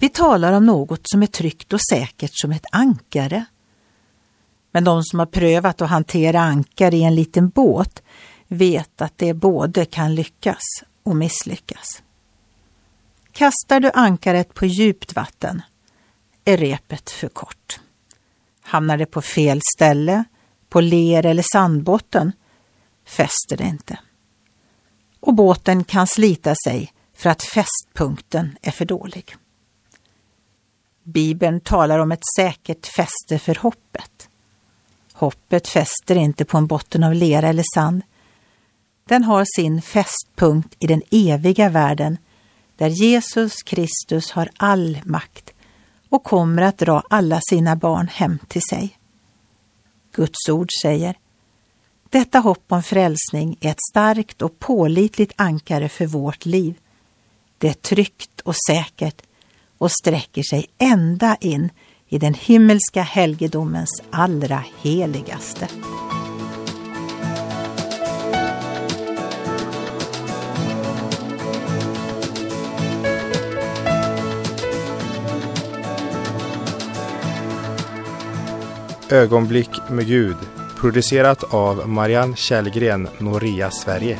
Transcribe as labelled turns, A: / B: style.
A: Vi talar om något som är tryggt och säkert som ett ankare. Men de som har prövat att hantera ankare i en liten båt vet att det både kan lyckas och misslyckas. Kastar du ankaret på djupt vatten är repet för kort. Hamnar det på fel ställe, på ler eller sandbotten, fäster det inte. Och båten kan slita sig för att fästpunkten är för dålig. Bibeln talar om ett säkert fäste för hoppet. Hoppet fäster inte på en botten av lera eller sand. Den har sin fästpunkt i den eviga världen där Jesus Kristus har all makt och kommer att dra alla sina barn hem till sig. Guds ord säger Detta hopp om frälsning är ett starkt och pålitligt ankare för vårt liv. Det är tryggt och säkert och sträcker sig ända in i den himmelska helgedomens allra heligaste.
B: Ögonblick med Gud producerat av Marianne Källgren, Noria Sverige.